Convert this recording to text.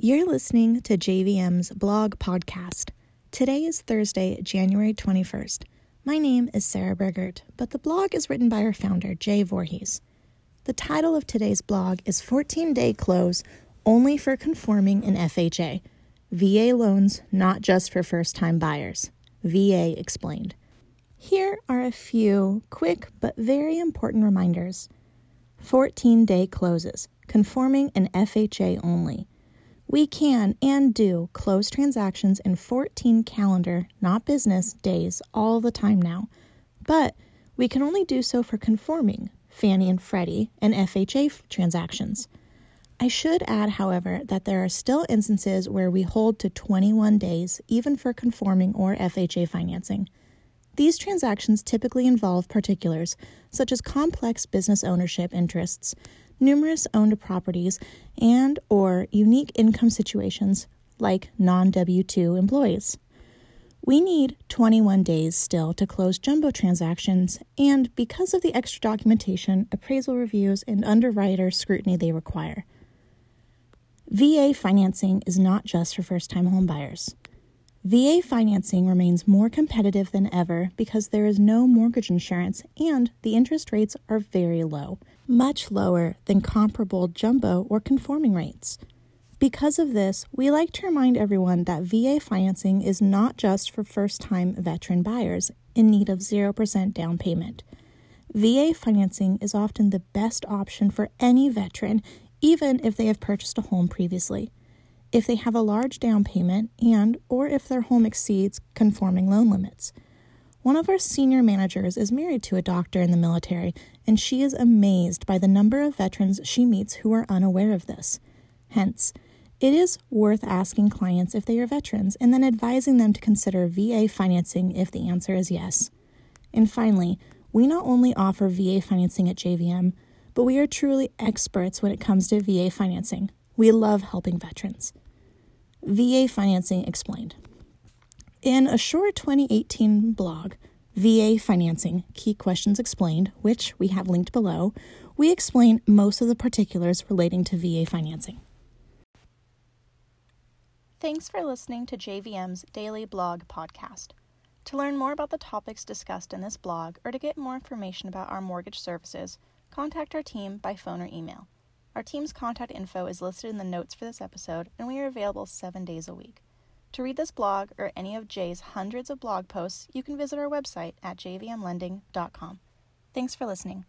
You're listening to JVM's blog podcast. Today is Thursday, January 21st. My name is Sarah Bergert, but the blog is written by our founder, Jay Voorhees. The title of today's blog is 14 Day Close Only for Conforming in FHA. VA loans not just for first time buyers. VA explained. Here are a few quick but very important reminders 14 day closes, conforming in FHA only. We can and do close transactions in 14 calendar, not business, days all the time now. But we can only do so for conforming, Fannie and Freddie, and FHA transactions. I should add, however, that there are still instances where we hold to 21 days, even for conforming or FHA financing. These transactions typically involve particulars, such as complex business ownership interests, numerous owned properties, and or unique income situations like non-W2 employees. We need 21 days still to close jumbo transactions, and because of the extra documentation, appraisal reviews, and underwriter scrutiny they require. VA financing is not just for first time homebuyers. VA financing remains more competitive than ever because there is no mortgage insurance and the interest rates are very low, much lower than comparable jumbo or conforming rates. Because of this, we like to remind everyone that VA financing is not just for first time veteran buyers in need of 0% down payment. VA financing is often the best option for any veteran, even if they have purchased a home previously if they have a large down payment and or if their home exceeds conforming loan limits. One of our senior managers is married to a doctor in the military, and she is amazed by the number of veterans she meets who are unaware of this. Hence, it is worth asking clients if they are veterans and then advising them to consider VA financing if the answer is yes. And finally, we not only offer VA financing at JVM, but we are truly experts when it comes to VA financing. We love helping veterans. VA Financing Explained. In a short 2018 blog, VA Financing Key Questions Explained, which we have linked below, we explain most of the particulars relating to VA financing. Thanks for listening to JVM's daily blog podcast. To learn more about the topics discussed in this blog or to get more information about our mortgage services, contact our team by phone or email. Our team's contact info is listed in the notes for this episode, and we are available seven days a week. To read this blog or any of Jay's hundreds of blog posts, you can visit our website at jvmlending.com. Thanks for listening.